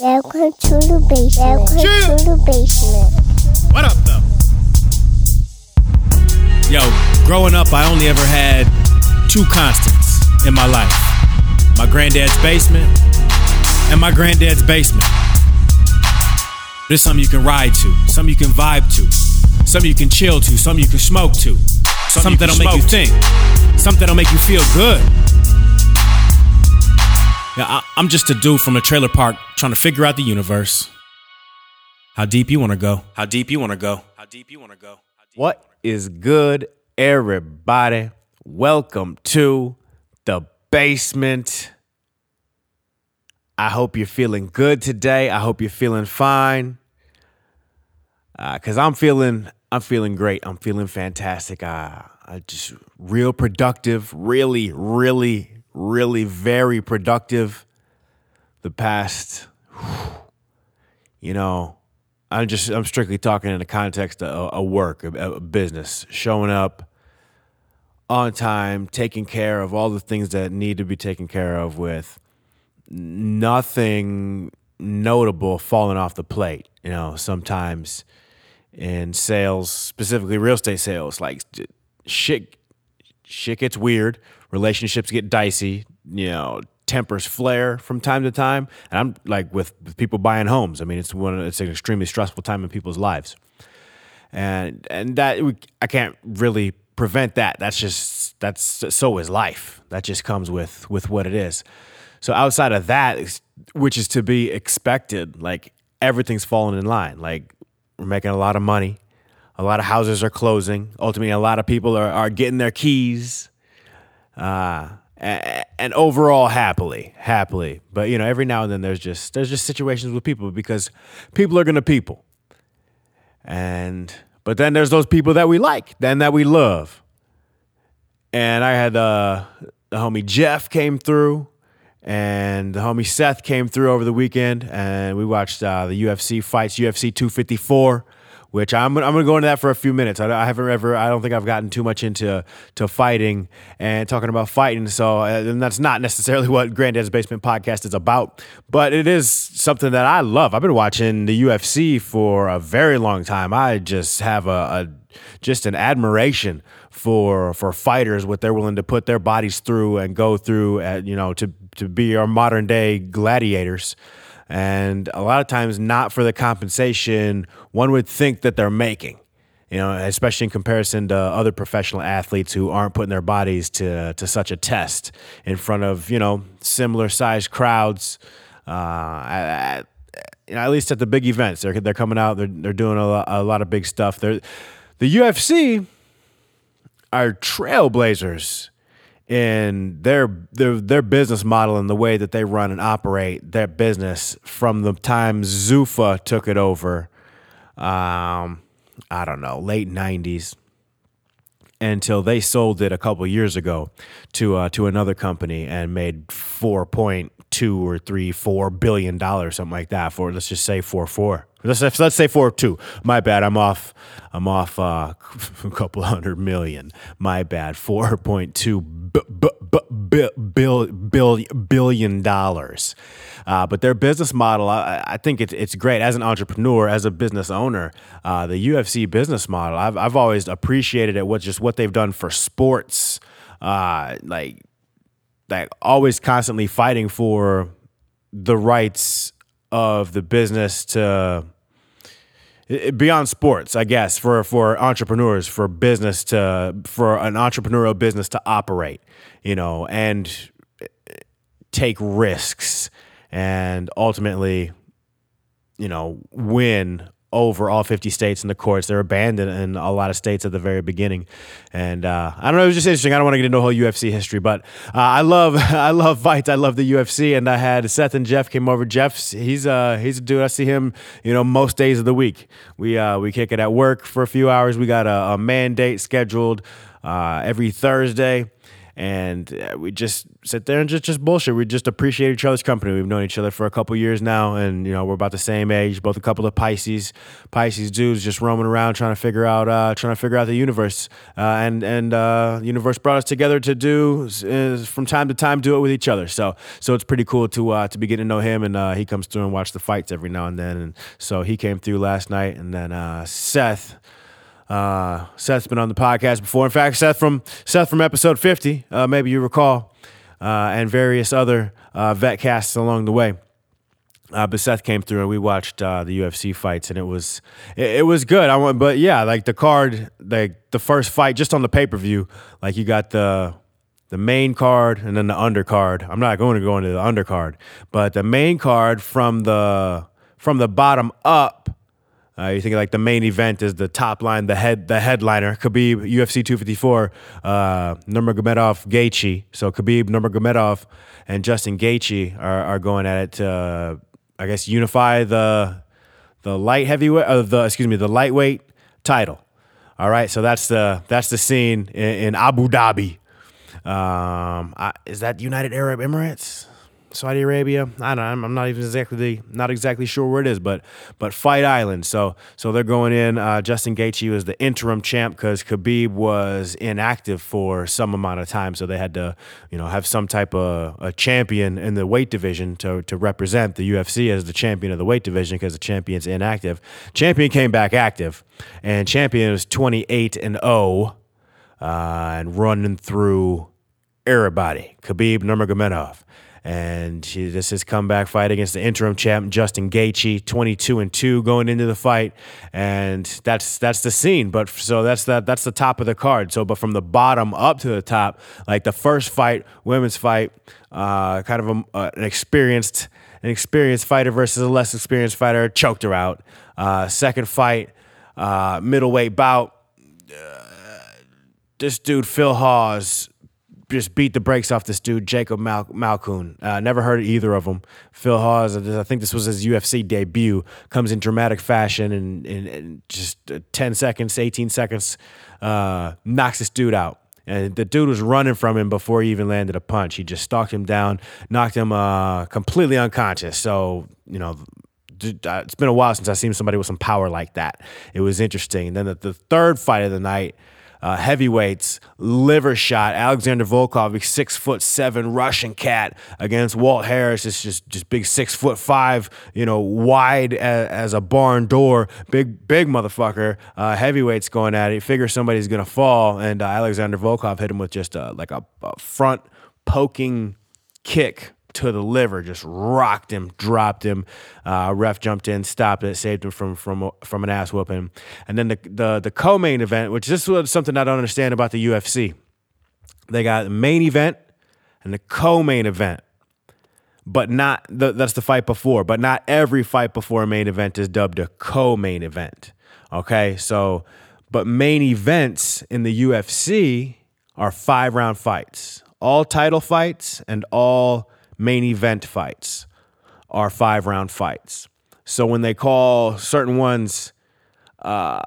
Welcome to the basement. Welcome to the basement. What up, though? Yo, growing up, I only ever had two constants in my life my granddad's basement and my granddad's basement. There's something you can ride to, something you can vibe to, something you can chill to, something you can smoke to, something that'll make you think, something that'll make you feel good. Yeah, I, I'm just a dude from a trailer park trying to figure out the universe. How deep you want to go? How deep you want to go? How deep you want to go? What is good, everybody? Welcome to the basement. I hope you're feeling good today. I hope you're feeling fine. Uh, Cause I'm feeling, I'm feeling great. I'm feeling fantastic. Uh, I just real productive. Really, really, really very productive. The past, you know, I'm just I'm strictly talking in the context of a work, a, business, showing up on time, taking care of all the things that need to be taken care of with nothing notable falling off the plate. You know, sometimes in sales, specifically real estate sales, like shit shit gets weird, relationships get dicey, you know, tempers flare from time to time. And I'm like with, with people buying homes. I mean, it's one it's an extremely stressful time in people's lives. And and that we, I can't really prevent that. That's just that's so is life. That just comes with with what it is. So outside of that, which is to be expected, like everything's falling in line. Like we're making a lot of money. A lot of houses are closing. Ultimately, a lot of people are, are getting their keys. Uh, and overall happily, happily. But you know, every now and then there's just there's just situations with people because people are gonna people. And but then there's those people that we like, then that we love. And I had uh, the homie Jeff came through, and the homie Seth came through over the weekend, and we watched uh, the UFC fights, UFC 254 which I'm, I'm going to go into that for a few minutes. I, I, haven't ever, I don't think I've gotten too much into to fighting and talking about fighting. So uh, and that's not necessarily what Granddad's Basement podcast is about, but it is something that I love. I've been watching the UFC for a very long time. I just have a, a just an admiration for for fighters what they're willing to put their bodies through and go through at, you know to to be our modern day gladiators and a lot of times not for the compensation one would think that they're making. You know, especially in comparison to other professional athletes who aren't putting their bodies to to such a test in front of you know similar sized crowds. Uh, at, at least at the big events, they're they're coming out. They're they're doing a lot, a lot of big stuff. They're the UFC are trailblazers in their their their business model and the way that they run and operate their business from the time Zuffa took it over. Um, I don't know, late '90s until they sold it a couple years ago to uh, to another company and made four point two or three four billion dollars something like that for let's just say four four let's let's say four two. My bad I'm off I'm off uh, a couple hundred million. My bad four point two b- b- b- bill, bill, billion dollars. Uh, but their business model I, I think it's it's great. As an entrepreneur as a business owner uh, the UFC business model I've I've always appreciated it what just what they've done for sports uh, like like always constantly fighting for the rights of the business to beyond sports, I guess, for for entrepreneurs, for business to for an entrepreneurial business to operate, you know, and eh, take risks and ultimately, you know, win over all 50 states in the courts. They're abandoned in a lot of states at the very beginning. And uh, I don't know, it was just interesting. I don't want to get into whole UFC history, but uh, I love I love fights. I love the UFC. And I had Seth and Jeff came over. Jeff's he's uh he's a dude. I see him, you know, most days of the week. We uh we kick it at work for a few hours. We got a, a mandate scheduled uh, every Thursday and uh, we just sit there and just just bullshit. We just appreciate each other's company. We've known each other for a couple years now, and you know we're about the same age. Both a couple of Pisces, Pisces dudes, just roaming around trying to figure out uh, trying to figure out the universe. Uh, and and uh, universe brought us together to do is from time to time do it with each other. So so it's pretty cool to uh, to be getting to know him, and uh, he comes through and watch the fights every now and then. And so he came through last night, and then uh, Seth. Uh, Seth's been on the podcast before. In fact, Seth from Seth from episode 50, uh, maybe you recall, uh, and various other uh, vet casts along the way. Uh, but Seth came through and we watched the UFC fights and it was it, it was good. I want, but yeah, like the card, like the first fight just on the pay per view, like you got the the main card and then the undercard. I'm not going to go into the undercard, but the main card from the from the bottom up uh, you think like the main event is the top line, the head, the headliner, Khabib UFC 254, uh, Nurmagomedov Gaethje. So Khabib Nurmagomedov and Justin Gaethje are, are going at it to, I guess, unify the the light heavyweight, uh, the excuse me, the lightweight title. All right, so that's the that's the scene in, in Abu Dhabi. Um, I, is that United Arab Emirates? Saudi Arabia. I don't. I'm not even exactly not exactly sure where it is, but but Fight Island. So so they're going in. Uh, Justin Gaethje was the interim champ because Khabib was inactive for some amount of time, so they had to you know have some type of a champion in the weight division to to represent the UFC as the champion of the weight division because the champion's inactive. Champion came back active, and champion was 28 and 0, uh, and running through everybody. Khabib Nurmagomedov and this is comeback fight against the interim champ Justin Gaethje, 22 and two going into the fight, and that's that's the scene. But so that's the that's the top of the card. So, but from the bottom up to the top, like the first fight, women's fight, uh, kind of a, uh, an experienced an experienced fighter versus a less experienced fighter, choked her out. Uh, second fight, uh, middleweight bout. Uh, this dude Phil Hawes just beat the brakes off this dude, Jacob Mal- Malkoun. Uh, never heard of either of them. Phil Hawes, I think this was his UFC debut, comes in dramatic fashion and, in just uh, 10 seconds, 18 seconds, uh, knocks this dude out. And the dude was running from him before he even landed a punch. He just stalked him down, knocked him uh, completely unconscious. So, you know, uh, it's been a while since I've seen somebody with some power like that. It was interesting. And then the, the third fight of the night, uh, heavyweights, liver shot. Alexander Volkov, six foot seven Russian cat against Walt Harris. It's just just big six foot five, you know, wide as, as a barn door, big big motherfucker. Uh, heavyweights going at it. Figure somebody's gonna fall, and uh, Alexander Volkov hit him with just a, like a, a front poking kick to the liver, just rocked him, dropped him. Uh, ref jumped in, stopped it, saved him from from from an ass whooping. And then the the the co-main event, which this was something I don't understand about the UFC. They got the main event and the co-main event, but not the, that's the fight before. But not every fight before a main event is dubbed a co-main event. Okay, so but main events in the UFC are five round fights, all title fights and all main event fights are five round fights. So when they call certain ones uh,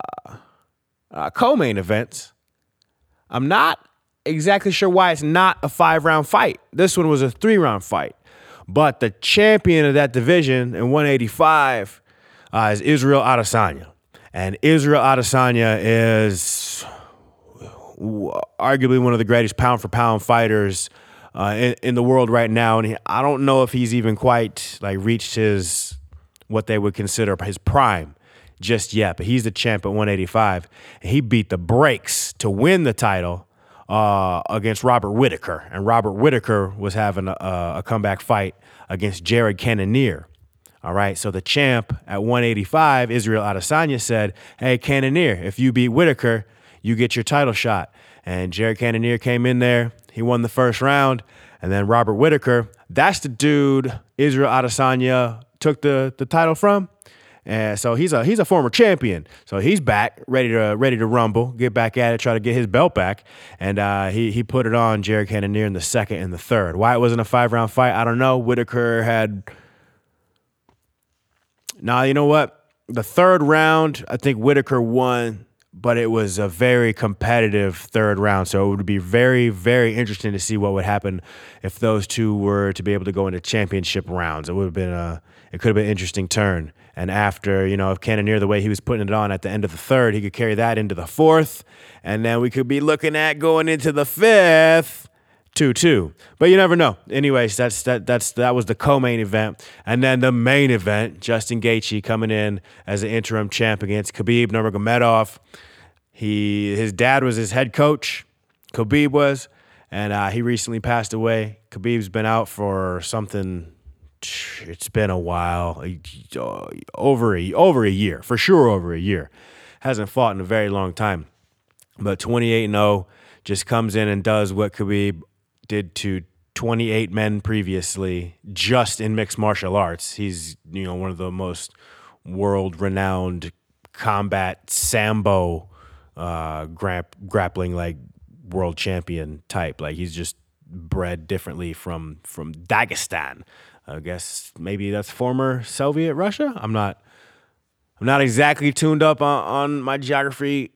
uh, co main events, I'm not exactly sure why it's not a five round fight. This one was a three round fight. But the champion of that division in 185 uh, is Israel Adesanya. And Israel Adesanya is arguably one of the greatest pound for pound fighters uh, in, in, the world right now, and he, I don't know if he's even quite like reached his what they would consider his prime just yet. But he's the champ at 185. And he beat the brakes to win the title uh, against Robert Whitaker, and Robert Whitaker was having a, a comeback fight against Jared Cannonier. All right, so the champ at 185, Israel Adesanya said, "Hey, Cannonier, if you beat Whitaker, you get your title shot." And Jared Cannonier came in there. He won the first round. And then Robert Whitaker, that's the dude Israel Adesanya took the, the title from. And so he's a he's a former champion. So he's back, ready to ready to rumble, get back at it, try to get his belt back. And uh, he he put it on Jared Cannonier in the second and the third. Why it wasn't a five round fight, I don't know. Whitaker had. Now you know what? The third round, I think Whitaker won but it was a very competitive third round. So it would be very, very interesting to see what would happen if those two were to be able to go into championship rounds. It would have been a, it could have been an interesting turn. And after, you know, if Cannonier, the way he was putting it on at the end of the third, he could carry that into the fourth. And then we could be looking at going into the fifth two two. But you never know. Anyways, that's that that's that was the co-main event, and then the main event: Justin Gaethje coming in as an interim champ against Khabib Nurmagomedov. He his dad was his head coach. Khabib was, and uh, he recently passed away. Khabib's been out for something. It's been a while, over a over a year for sure. Over a year, hasn't fought in a very long time. But 28 and 0 just comes in and does what Khabib did to 28 men previously just in mixed martial arts. He's, you know, one of the most world renowned combat sambo uh, gra- grappling like world champion type. Like he's just bred differently from from Dagestan. I guess maybe that's former Soviet Russia. I'm not I'm not exactly tuned up on, on my geography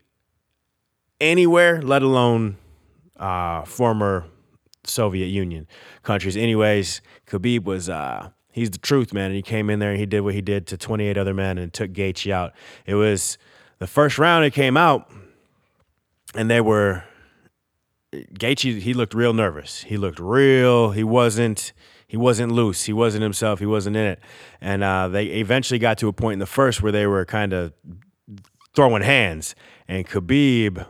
anywhere, let alone uh, former Soviet Union countries. Anyways, Khabib was uh, he's the truth, man. And he came in there and he did what he did to 28 other men and took Gaethje out. It was the first round. It came out, and they were Gaethje. He looked real nervous. He looked real. He wasn't. He wasn't loose. He wasn't himself. He wasn't in it. And uh, they eventually got to a point in the first where they were kind of throwing hands. And Khabib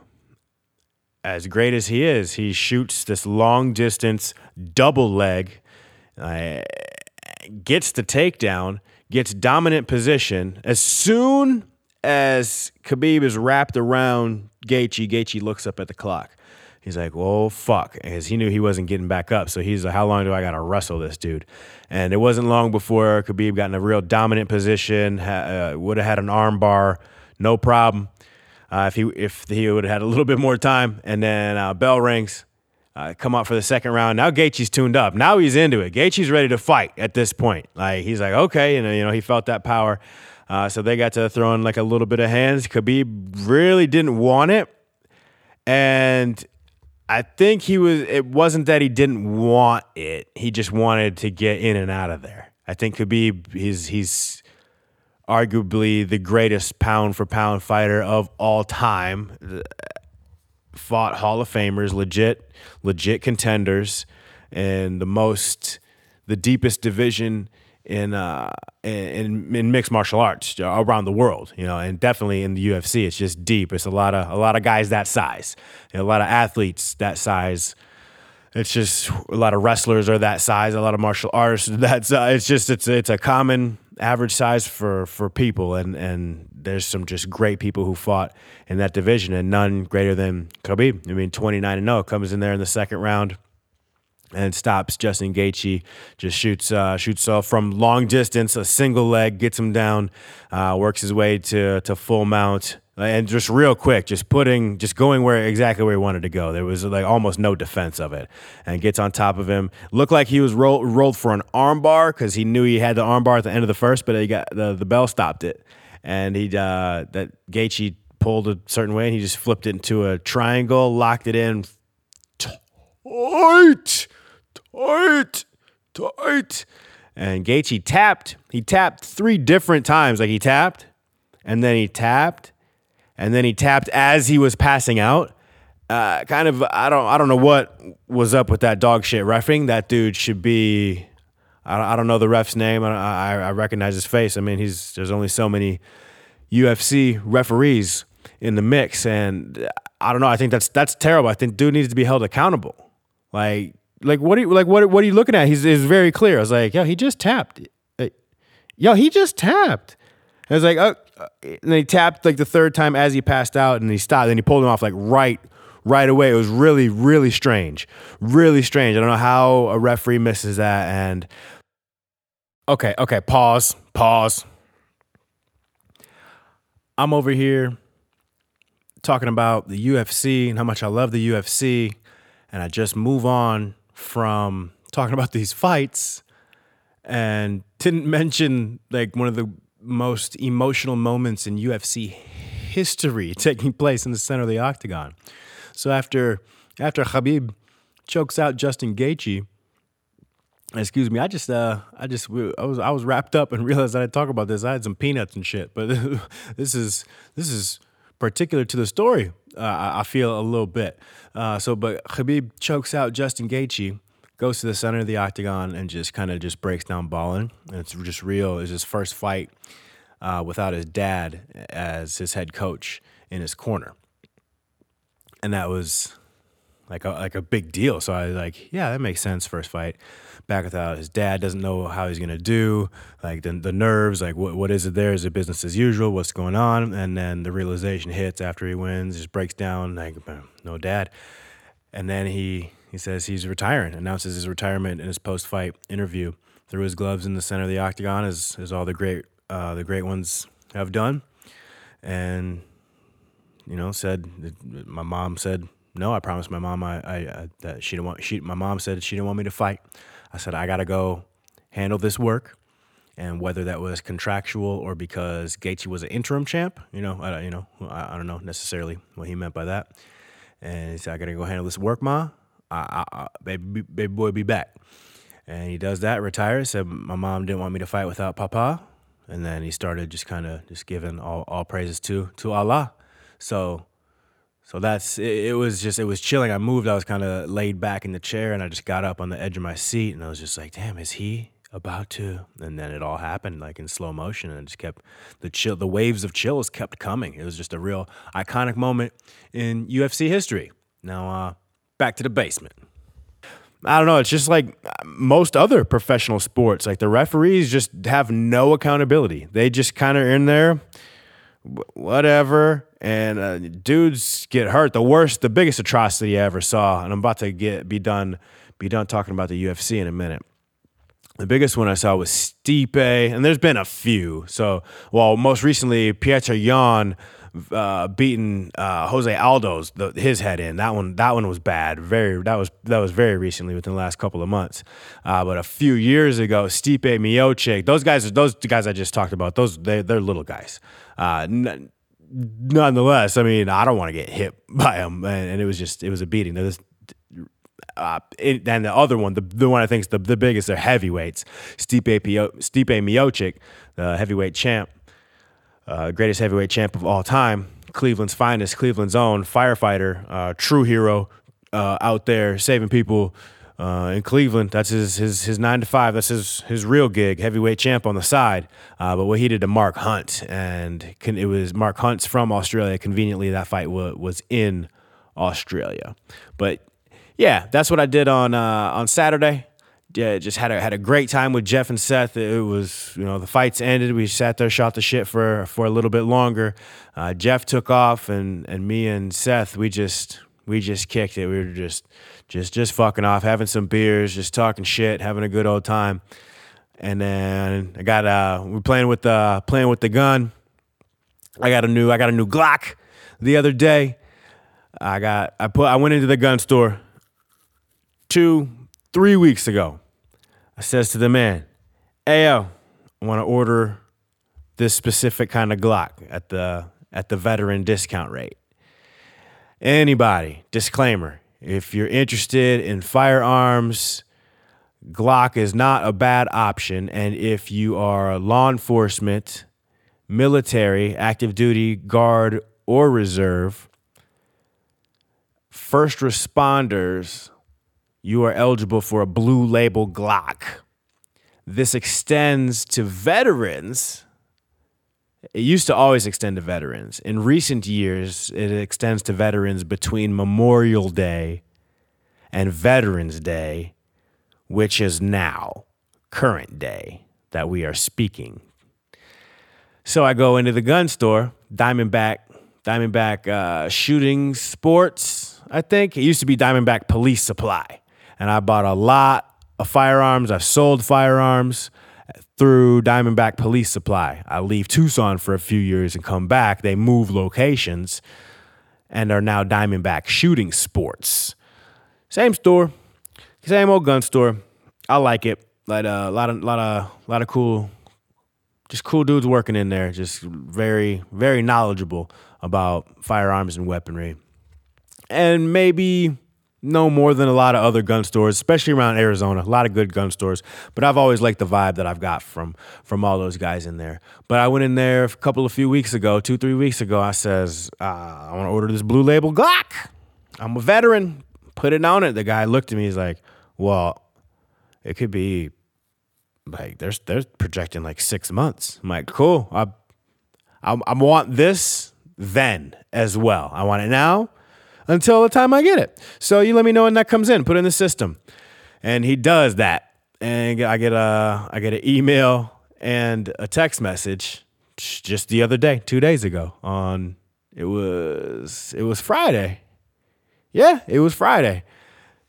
as great as he is, he shoots this long distance double leg, uh, gets the takedown, gets dominant position. As soon as Khabib is wrapped around Gaethje, Gaethje looks up at the clock. He's like, "Whoa, fuck!" Because he knew he wasn't getting back up. So he's like, "How long do I gotta wrestle this dude?" And it wasn't long before Khabib got in a real dominant position. Uh, would have had an armbar, no problem. Uh, if he if he would have had a little bit more time, and then uh, bell rings, uh, come out for the second round. Now Gaethje's tuned up. Now he's into it. Gaethje's ready to fight at this point. Like he's like, okay, and you know he felt that power. Uh, so they got to throw in like a little bit of hands. Khabib really didn't want it, and I think he was. It wasn't that he didn't want it. He just wanted to get in and out of there. I think Khabib, he's he's arguably the greatest pound for pound fighter of all time. Fought Hall of Famers, legit, legit contenders, and the most, the deepest division in uh in in mixed martial arts around the world, you know, and definitely in the UFC, it's just deep. It's a lot of a lot of guys that size, a lot of athletes that size. It's just a lot of wrestlers are that size, a lot of martial artists that size. It's just it's it's a common average size for for people, and and there's some just great people who fought in that division, and none greater than Khabib. I mean, 29 and 0 comes in there in the second round and stops Justin Gaethje. Just shoots uh, shoots off from long distance, a single leg, gets him down, uh, works his way to to full mount, and just real quick, just putting, just going where exactly where he wanted to go. There was like almost no defense of it, and gets on top of him. Looked like he was roll, rolled for an armbar because he knew he had the armbar at the end of the first, but he got the the bell stopped it, and he uh, that Gaethje pulled a certain way, and he just flipped it into a triangle, locked it in tight, tight, tight, and Gaethje tapped. He tapped three different times. Like he tapped, and then he tapped and then he tapped as he was passing out. Uh, kind of, I don't, I don't know what was up with that dog shit refing. That dude should be. I don't, I don't know the ref's name. I, I, I recognize his face. I mean, he's there's only so many UFC referees in the mix, and I don't know. I think that's that's terrible. I think dude needs to be held accountable. Like, like what are you like? What what are you looking at? He's is very clear. I was like, yo, he just tapped. Yo, he just tapped. I was like, oh, and he tapped like the third time as he passed out, and he stopped. And he pulled him off like right, right away. It was really, really strange, really strange. I don't know how a referee misses that. And okay, okay, pause, pause. I'm over here talking about the UFC and how much I love the UFC, and I just move on from talking about these fights and didn't mention like one of the most emotional moments in UFC history taking place in the center of the octagon. So after after Khabib chokes out Justin Gaethje, excuse me, I just uh I just I was I was wrapped up and realized that I'd talk about this. I had some peanuts and shit, but this is this is particular to the story. Uh, I, I feel a little bit. Uh, so, but Khabib chokes out Justin Gaethje goes to the center of the octagon and just kind of just breaks down balling. And it's just real. It's his first fight uh, without his dad as his head coach in his corner, and that was like a, like a big deal. So I was like, yeah, that makes sense. First fight back without his dad doesn't know how he's gonna do. Like the the nerves, like what what is it there? Is it business as usual? What's going on? And then the realization hits after he wins, just breaks down. Like no dad, and then he he says he's retiring, announces his retirement in his post fight interview. Threw his gloves in the center of the octagon, as, as all the great uh, the great ones have done, and you know said my mom said no. I promised my mom I, I, I that she didn't want she my mom said she didn't want me to fight. I said I gotta go handle this work, and whether that was contractual or because Gaethje was an interim champ, you know, I, you know, I, I don't know necessarily what he meant by that. And he said I gotta go handle this work, ma. I, I, baby, baby boy be back. And he does that, retires. Said my mom didn't want me to fight without Papa, and then he started just kind of just giving all, all praises to to Allah. So, so that's it, it. was just it was chilling. I moved. I was kind of laid back in the chair, and I just got up on the edge of my seat, and I was just like, "Damn, is he about to?" And then it all happened like in slow motion, and it just kept the chill. The waves of chills kept coming. It was just a real iconic moment in UFC history. Now, uh, back to the basement. I don't know. It's just like most other professional sports. Like the referees just have no accountability. They just kind of in there, whatever. And uh, dudes get hurt. The worst, the biggest atrocity I ever saw. And I'm about to get be done, be done talking about the UFC in a minute. The biggest one I saw was Stipe, and there's been a few. So, well, most recently, Petr Yan uh, beating uh, Jose Aldo's the, his head in. That one that one was bad. Very that was that was very recently within the last couple of months. Uh, but a few years ago, Stipe Miocic, those guys those guys I just talked about. Those they they're little guys. Uh, n- nonetheless, I mean I don't want to get hit by them, and, and, it was just it was a beating. This, uh, it, and the other one, the, the one I think is the, the biggest, are heavyweights. Stipe, Stipe Miocic, the heavyweight champ, uh, greatest heavyweight champ of all time, Cleveland's finest, Cleveland's own firefighter, uh, true hero uh, out there saving people uh, in Cleveland. That's his, his his nine to five. That's his his real gig, heavyweight champ on the side. Uh, but what he did to Mark Hunt, and it was Mark Hunt's from Australia. Conveniently, that fight w- was in Australia. But yeah, that's what I did on uh, on Saturday yeah, just had a had a great time with Jeff and Seth. It was you know the fights ended. We sat there, shot the shit for for a little bit longer. Uh, Jeff took off, and and me and Seth we just we just kicked it. We were just just just fucking off, having some beers, just talking shit, having a good old time. And then I got uh we're playing with the playing with the gun. I got a new I got a new Glock the other day. I got I put I went into the gun store two three weeks ago. I says to the man, "Hey yo, I want to order this specific kind of Glock at the at the veteran discount rate." Anybody, disclaimer, if you're interested in firearms, Glock is not a bad option. And if you are law enforcement, military, active duty, guard, or reserve, first responders you are eligible for a blue label Glock. This extends to veterans. It used to always extend to veterans. In recent years, it extends to veterans between Memorial Day and Veterans Day, which is now, current day, that we are speaking. So I go into the gun store, Diamondback, Diamondback uh, Shooting Sports, I think. It used to be Diamondback Police Supply and I bought a lot of firearms. I've sold firearms through Diamondback Police Supply. I leave Tucson for a few years and come back. They move locations and are now Diamondback Shooting Sports. Same store, same old gun store. I like it. Like uh, a lot of lot of lot of cool just cool dudes working in there, just very, very knowledgeable about firearms and weaponry. And maybe no more than a lot of other gun stores, especially around Arizona. A lot of good gun stores. But I've always liked the vibe that I've got from from all those guys in there. But I went in there a couple of few weeks ago, two, three weeks ago. I says, uh, I want to order this blue label Glock. I'm a veteran. Put it on it. The guy looked at me. He's like, Well, it could be like they're they're projecting like six months. I'm like, cool. I I, I want this then as well. I want it now until the time I get it. So you let me know when that comes in. Put in the system, and he does that. And I get a I get an email and a text message just the other day, two days ago. On it was it was Friday. Yeah, it was Friday.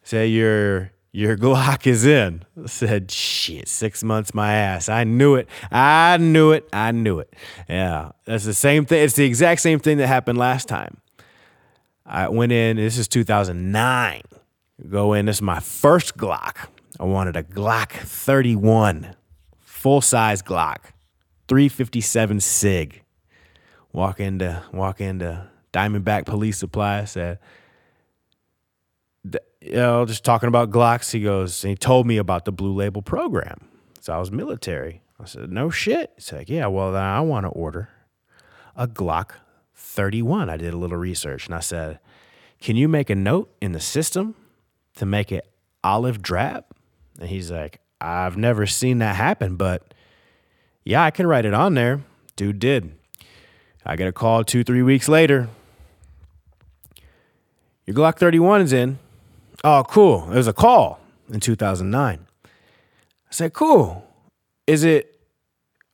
Say your your Glock is in. I said, shit, six months my ass. I knew it. I knew it. I knew it. Yeah. That's the same thing. It's the exact same thing that happened last time. I went in, this is 2009. Go in, this is my first Glock. I wanted a Glock 31, full size Glock, 357 SIG. Walk into, walk into Diamondback Police Supply. Said, you know, just talking about Glocks. He goes, and he told me about the Blue Label program. So I was military. I said, no shit. He's like, yeah, well, then I want to order a Glock 31. I did a little research and I said, can you make a note in the system to make it olive drab? And he's like, I've never seen that happen, but yeah, I can write it on there. Dude did. I get a call two, three weeks later. Your Glock 31 is in. Oh, cool. It was a call in 2009. I said, cool. Is it,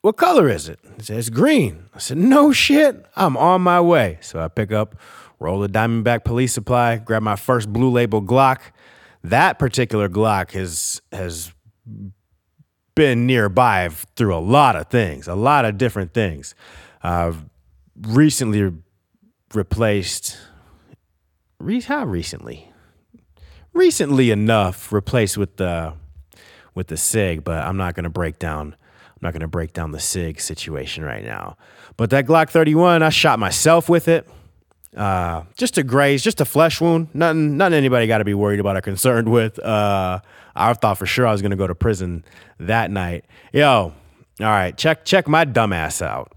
what color is it? He said, it's green. I said, no shit. I'm on my way. So I pick up, roll the Diamondback police supply, grab my first blue label Glock. That particular Glock has, has been nearby through a lot of things, a lot of different things. I've recently replaced, re- how recently? recently enough replaced with the with the Sig, but I'm not gonna break down I'm not gonna break down the Sig situation right now. But that Glock 31, I shot myself with it. Uh, just a graze, just a flesh wound. Nothing, nothing anybody got to be worried about or concerned with. Uh, I thought for sure I was gonna go to prison that night. Yo, all right, check check my dumbass out.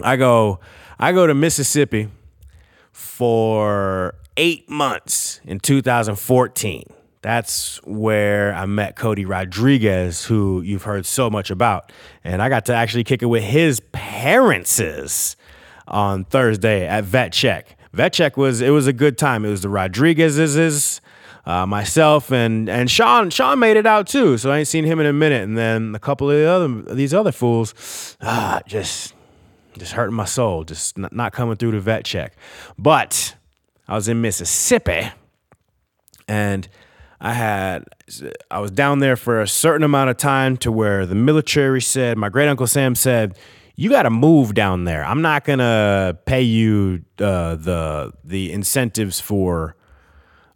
I go I go to Mississippi for eight months in 2014. That's where I met Cody Rodriguez, who you've heard so much about. And I got to actually kick it with his parents on Thursday at Vet Check. Vet Check was it was a good time. It was the Rodriguez's, uh, myself, and and Sean. Sean made it out too, so I ain't seen him in a minute. And then a couple of the other these other fools, ah, just just hurting my soul, just not, not coming through the Vet Check. But I was in Mississippi and I had I was down there for a certain amount of time to where the military said my great uncle Sam said you got to move down there. I'm not gonna pay you uh, the the incentives for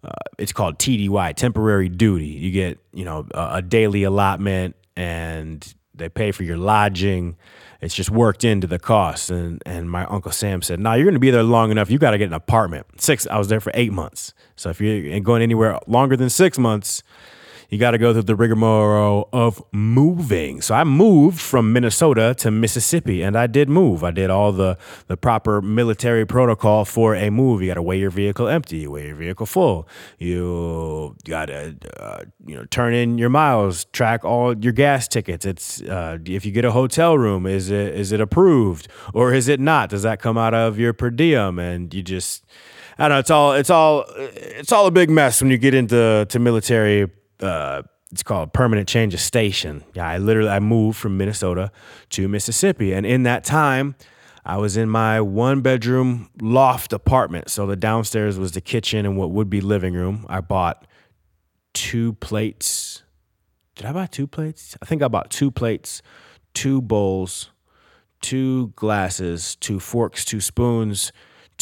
uh, it's called TDY temporary duty. You get you know a, a daily allotment and they pay for your lodging it's just worked into the cost. And and my uncle Sam said, "No, nah, you're going to be there long enough. You got to get an apartment." Six. I was there for eight months. So if you're going anywhere longer than six months, you got to go through the rigmarole of moving. So I moved from Minnesota to Mississippi, and I did move. I did all the the proper military protocol for a move. You got to weigh your vehicle empty, you weigh your vehicle full. You got to uh, you know turn in your miles, track all your gas tickets. It's uh, if you get a hotel room, is it is it approved or is it not? Does that come out of your per diem? And you just I don't know. It's all it's all it's all a big mess when you get into to military uh, it's called permanent change of station. Yeah, I literally I moved from Minnesota to Mississippi, and in that time, I was in my one bedroom loft apartment. So the downstairs was the kitchen and what would be living room. I bought two plates. Did I buy two plates? I think I bought two plates, two bowls, two glasses, two forks, two spoons,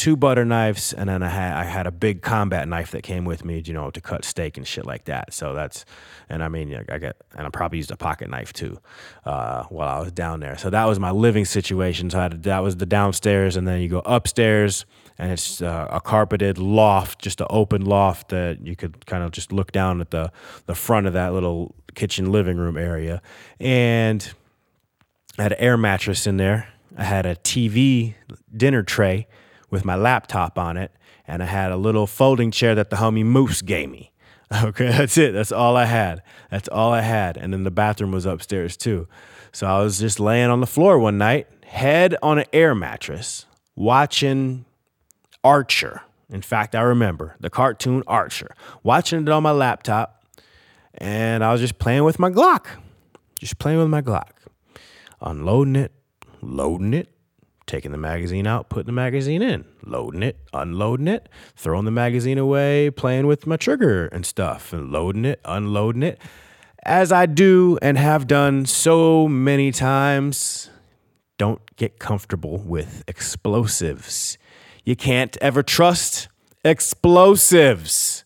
two butter knives, and then I had I had a big combat knife that came with me, you know, to cut steak and shit like that. So that's, and I mean, I got, and I probably used a pocket knife too, uh, while I was down there. So that was my living situation. So that was the downstairs, and then you go upstairs, and it's uh, a carpeted loft, just an open loft that you could kind of just look down at the the front of that little kitchen living room area, and I had an air mattress in there. I had a TV dinner tray with my laptop on it, and I had a little folding chair that the homie Moose gave me. Okay, that's it. That's all I had. That's all I had. And then the bathroom was upstairs too. So I was just laying on the floor one night, head on an air mattress, watching Archer. In fact, I remember the cartoon Archer, watching it on my laptop, and I was just playing with my Glock. Just playing with my Glock. Unloading it, loading it, taking the magazine out, putting the magazine in, loading it, unloading it, throwing the magazine away, playing with my trigger and stuff, and loading it, unloading it, as I do and have done so many times. Don't get comfortable with explosives. You can't ever trust explosives.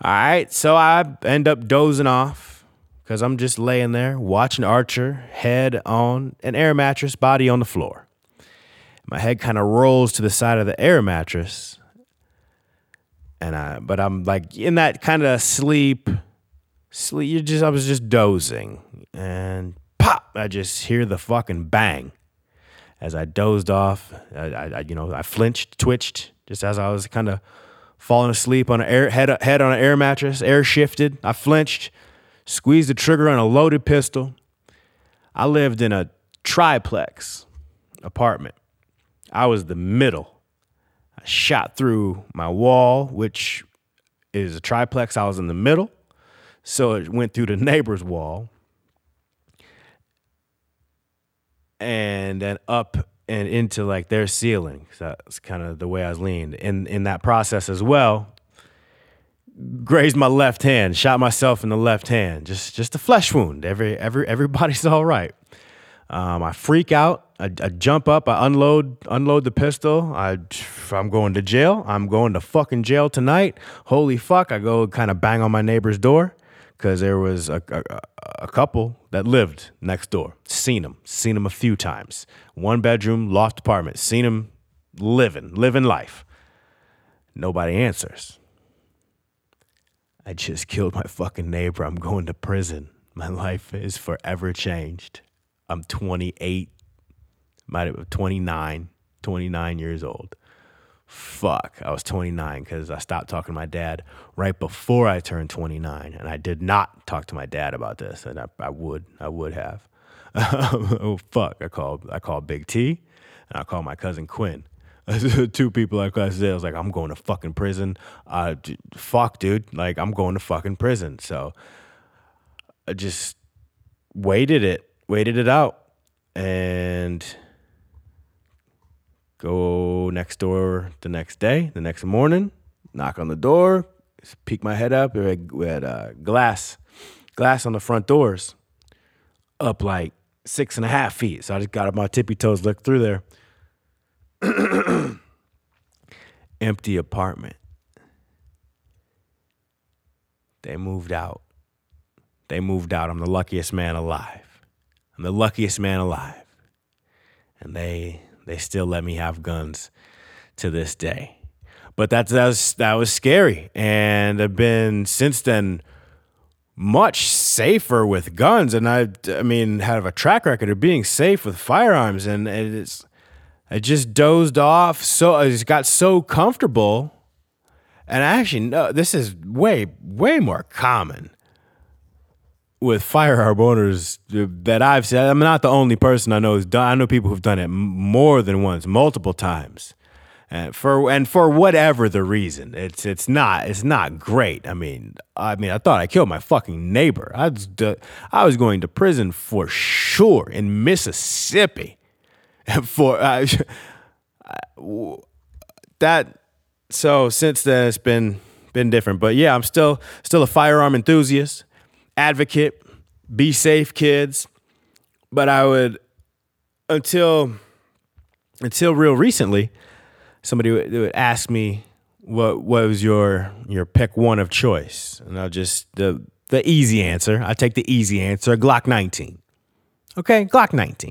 All right, so I end up dozing off because I'm just laying there watching Archer, head on an air mattress, body on the floor my head kind of rolls to the side of the air mattress. And i but i'm like in that kind of sleep sleep you just i was just dozing. And pop i just hear the fucking bang. As i dozed off i, I you know i flinched twitched just as i was kind of falling asleep on an air head, head on an air mattress air shifted. I flinched squeezed the trigger on a loaded pistol. I lived in a triplex apartment I was the middle. I shot through my wall, which is a triplex. I was in the middle. So it went through the neighbor's wall and then up and into like their ceiling. So that's kind of the way I was leaned. In in that process as well, grazed my left hand, shot myself in the left hand. Just just a flesh wound. Every every everybody's all right. Um, I freak out. I, I, jump up. I unload unload the pistol. I I'm going to jail. I'm going to fucking jail tonight. Holy fuck! I go kind of bang on my neighbor's door because there was a, a, a couple that lived next door. Seen them. Seen them a few times. One bedroom loft apartment. Seen them living living life. Nobody answers. I just killed my fucking neighbor. I'm going to prison. My life is forever changed. I'm 28, might have 29, 29 years old. Fuck, I was 29 because I stopped talking to my dad right before I turned 29, and I did not talk to my dad about this, and I, I would, I would have. oh fuck, I called, I called Big T, and I called my cousin Quinn. Two people I said, I was like, I'm going to fucking prison. Uh, fuck, dude, like I'm going to fucking prison. So I just waited it waited it out and go next door the next day, the next morning, knock on the door, peek my head up. We had uh, glass, glass on the front doors, up like six and a half feet. So I just got up my tippy toes, looked through there. Empty apartment. They moved out. They moved out. I'm the luckiest man alive. I'm the luckiest man alive. And they they still let me have guns to this day. But that's that was that was scary. And I've been since then much safer with guns. And I I mean have a track record of being safe with firearms and it's I just dozed off so I just got so comfortable. And actually no, this is way, way more common with firearm owners that I've seen, I'm not the only person I know who's done. I know people who've done it more than once, multiple times, and for and for whatever the reason, it's it's not it's not great. I mean, I mean, I thought I killed my fucking neighbor. I was I was going to prison for sure in Mississippi, for uh, that. So since then, it's been been different. But yeah, I'm still still a firearm enthusiast advocate, be safe, kids. But I would until until real recently, somebody would, would ask me what, what was your your pick one of choice, and I'll just the the easy answer. I take the easy answer, Glock 19. Okay, Glock 19.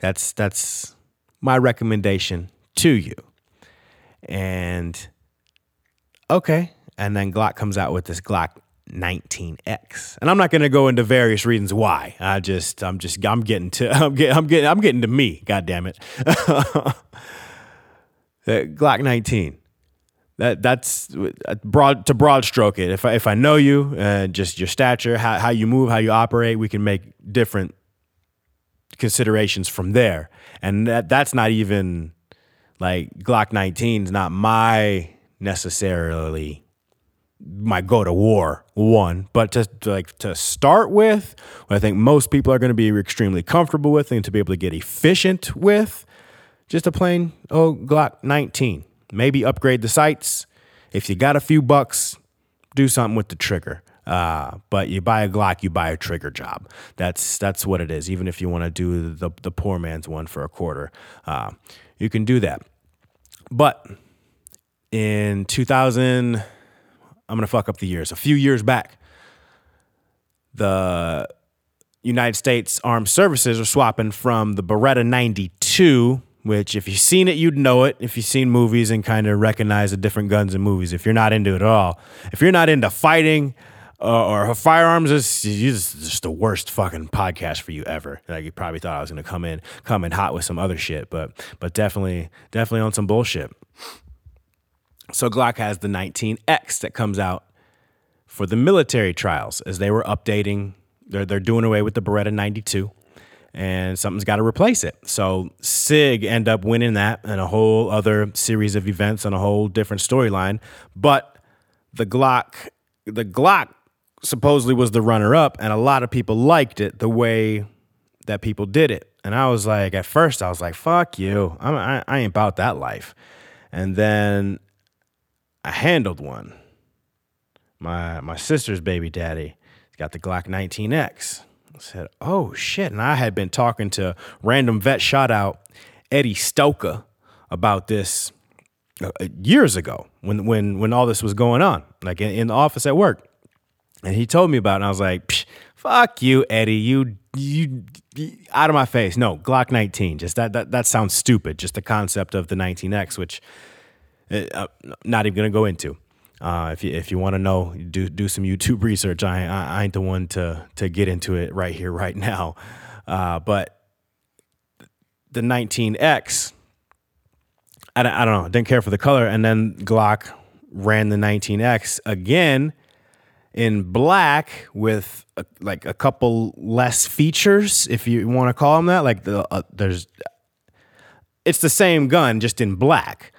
That's that's my recommendation to you. And okay, and then Glock comes out with this Glock 19X. And I'm not going to go into various reasons why. I just I'm just I'm getting to I'm getting I'm getting I'm getting to me, god damn it. Glock 19. That that's broad to broad stroke it. If I if I know you, uh, just your stature, how how you move, how you operate, we can make different considerations from there. And that that's not even like Glock 19 is not my necessarily my go to war one, but to, to, like to start with, I think most people are going to be extremely comfortable with and to be able to get efficient with, just a plain old Glock 19. Maybe upgrade the sights. If you got a few bucks, do something with the trigger. Uh, but you buy a Glock, you buy a trigger job. That's that's what it is. Even if you want to do the the poor man's one for a quarter, uh, you can do that. But in 2000, I'm gonna fuck up the years. A few years back, the United States Armed Services are swapping from the Beretta 92 which if you've seen it, you'd know it. If you've seen movies and kind of recognize the different guns in movies, if you're not into it at all, if you're not into fighting uh, or firearms, it's, it's just the worst fucking podcast for you ever. Like you probably thought I was gonna come in, come in hot with some other shit, but but definitely, definitely on some bullshit. So Glock has the 19X that comes out for the military trials as they were updating. They're they're doing away with the Beretta 92 and something's got to replace it. So Sig end up winning that and a whole other series of events and a whole different storyline. But the Glock, the Glock supposedly was the runner up, and a lot of people liked it the way that people did it. And I was like, at first, I was like, "Fuck you, I'm, I, I ain't about that life." And then I handled one. My my sister's baby daddy got the Glock 19X said, "Oh shit!" And I had been talking to random vet shout out Eddie Stoker about this uh, years ago when when when all this was going on, like in, in the office at work, and he told me about it. and I was like, "Fuck you, Eddie! You you." Out of my face! No, Glock 19. Just that that that sounds stupid. Just the concept of the 19x, which uh, uh not even gonna go into. Uh, if you if you want to know, do do some YouTube research. I, I, I ain't the one to to get into it right here right now. Uh, but the 19X, I, I don't know, didn't care for the color, and then Glock ran the 19X again in black with a, like a couple less features, if you want to call them that. Like the uh, there's, it's the same gun just in black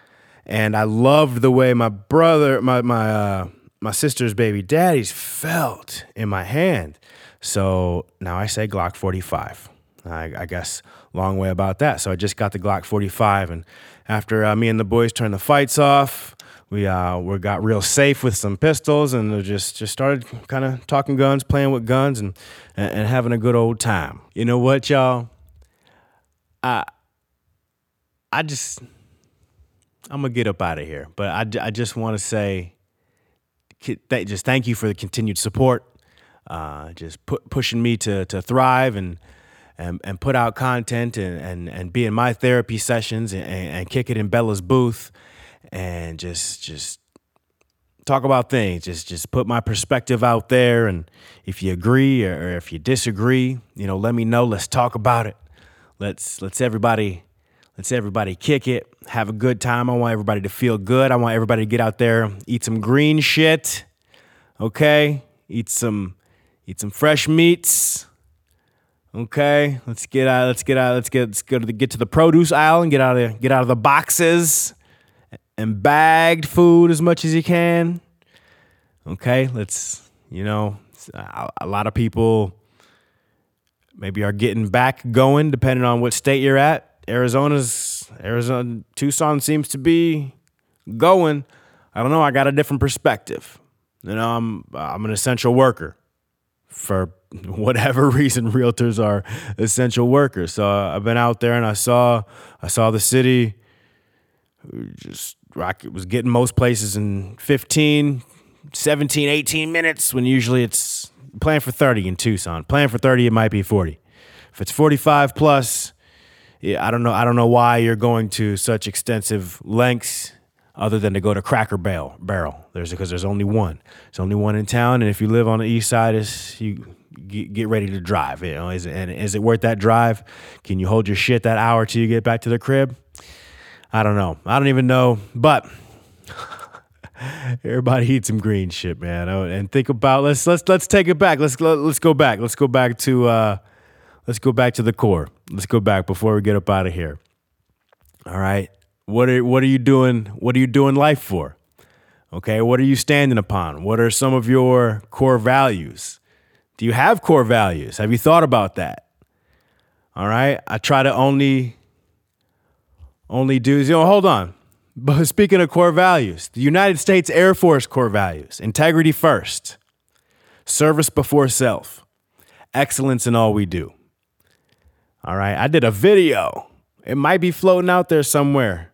and I loved the way my brother, my my uh, my sister's baby daddies felt in my hand. So now I say Glock 45. I, I guess long way about that. So I just got the Glock 45, and after uh, me and the boys turned the fights off, we uh we got real safe with some pistols, and just just started kind of talking guns, playing with guns, and, and and having a good old time. You know what, y'all? I I just I'm gonna get up out of here, but I, I just want to say, just thank you for the continued support, uh, just pu- pushing me to to thrive and and, and put out content and, and, and be in my therapy sessions and, and kick it in Bella's booth and just just talk about things. Just just put my perspective out there, and if you agree or if you disagree, you know, let me know. Let's talk about it. Let's let's everybody Let's everybody kick it, have a good time. I want everybody to feel good. I want everybody to get out there, eat some green shit. Okay? Eat some eat some fresh meats. Okay? Let's get out let's get out let's get let's go to the get to the produce aisle and get out of get out of the boxes and bagged food as much as you can. Okay? Let's you know, a, a lot of people maybe are getting back going depending on what state you're at Arizona's Arizona Tucson seems to be going. I don't know. I got a different perspective. You know, I'm I'm an essential worker. For whatever reason, realtors are essential workers. So uh, I've been out there and I saw I saw the city just Rocket was getting most places in 15, 17, 18 minutes when usually it's playing for 30 in Tucson. Playing for 30, it might be 40. If it's 45 plus, yeah, I don't know. I don't know why you're going to such extensive lengths other than to go to Cracker Barrel. Barrel. There's because there's only one. There's only one in town, and if you live on the east side, you get, get ready to drive. You know, is it, and is it worth that drive? Can you hold your shit that hour till you get back to the crib? I don't know. I don't even know, but everybody eat some green shit, man. Oh, and think about let's let's let's take it back. Let's let's go back. Let's go back to uh let's go back to the core. Let's go back before we get up out of here. All right. What are what are you doing? What are you doing life for? Okay, what are you standing upon? What are some of your core values? Do you have core values? Have you thought about that? All right. I try to only only do, you know, hold on. But speaking of core values, the United States Air Force core values integrity first, service before self, excellence in all we do. All right, I did a video. It might be floating out there somewhere.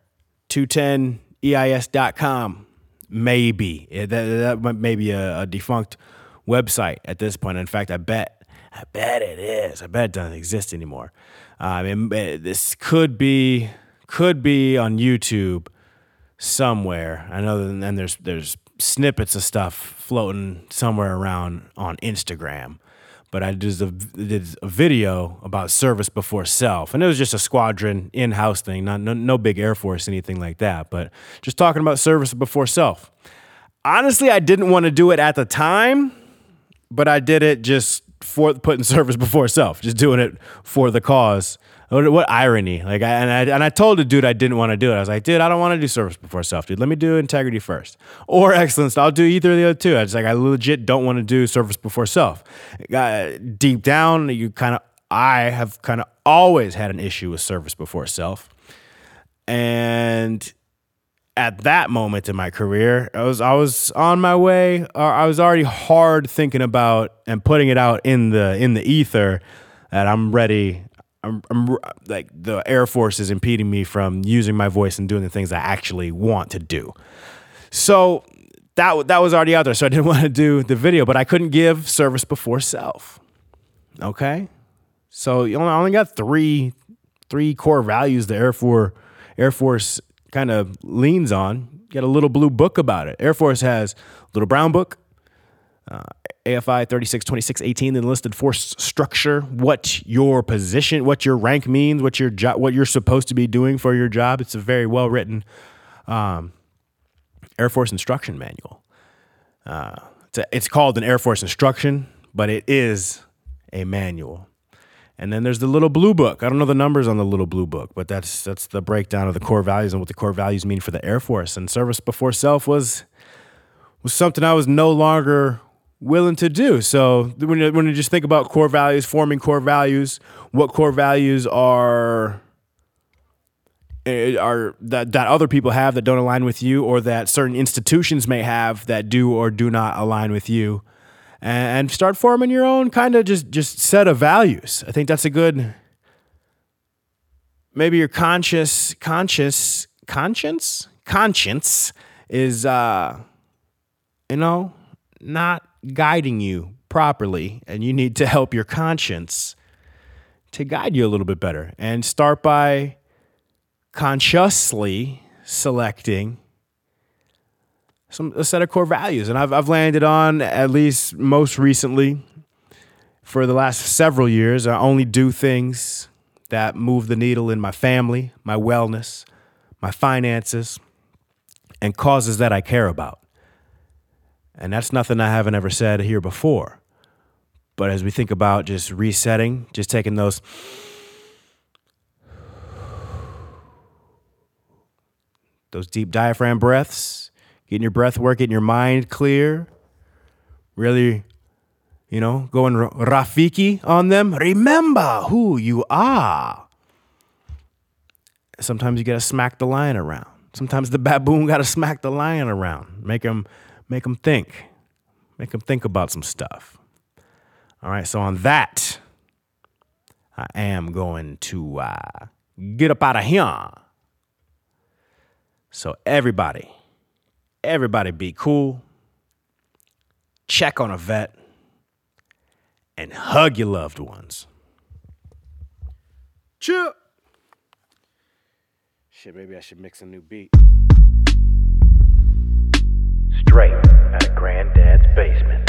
210eis.com. Maybe. That, that may be a, a defunct website at this point. In fact, I bet. I bet it is. I bet it doesn't exist anymore. Mean, eh, this could be could be on YouTube somewhere. I know that then there's there's snippets of stuff floating somewhere around on Instagram. But I did a, did a video about service before self, and it was just a squadron in-house thing, not no, no big Air Force anything like that, but just talking about service before self. Honestly, I didn't want to do it at the time, but I did it just for putting service before self, just doing it for the cause what, what irony? Like, I, and I and I told the dude I didn't want to do it. I was like, dude, I don't want to do service before self, dude. Let me do integrity first or excellence. I'll do either of the other two. I just like I legit don't want to do service before self. Uh, deep down, you kind of I have kind of always had an issue with service before self, and at that moment in my career, I was I was on my way. Or I was already hard thinking about and putting it out in the in the ether that I'm ready. I'm, I'm like the Air Force is impeding me from using my voice and doing the things I actually want to do. So that that was already out there. So I didn't want to do the video, but I couldn't give service before self. Okay, so you only, I only got three three core values the Air Force Air Force kind of leans on. Get a little blue book about it. Air Force has little brown book, uh, AFI 362618, the enlisted force structure, what your position, what your rank means, what your job, what you're supposed to be doing for your job. It's a very well written um, Air Force instruction manual. Uh, it's, a, it's called an Air Force instruction, but it is a manual. And then there's the little blue book. I don't know the numbers on the little blue book, but that's that's the breakdown of the core values and what the core values mean for the Air Force. And service before self was was something I was no longer willing to do. So when you, when you just think about core values, forming core values, what core values are eh, are that that other people have that don't align with you, or that certain institutions may have that do or do not align with you, and start forming your own kind of just just set of values. I think that's a good. Maybe your conscious conscious conscience conscience is uh you know not guiding you properly, and you need to help your conscience to guide you a little bit better. And start by consciously selecting some a set of core values. And I've I've landed on at least most recently for the last several years, I only do things that move the needle in my family, my wellness, my finances, and causes that I care about. And that's nothing I haven't ever said here before. But as we think about just resetting, just taking those those deep diaphragm breaths, getting your breath work, getting your mind clear, really, you know, going Rafiki on them. Remember who you are. Sometimes you got to smack the lion around. Sometimes the baboon got to smack the lion around, make him make them think, make them think about some stuff. All right, so on that, I am going to uh, get up out of here. So everybody, everybody be cool. Check on a vet and hug your loved ones. Chill. Shit, maybe I should mix a new beat. Straight out of Granddad's basement.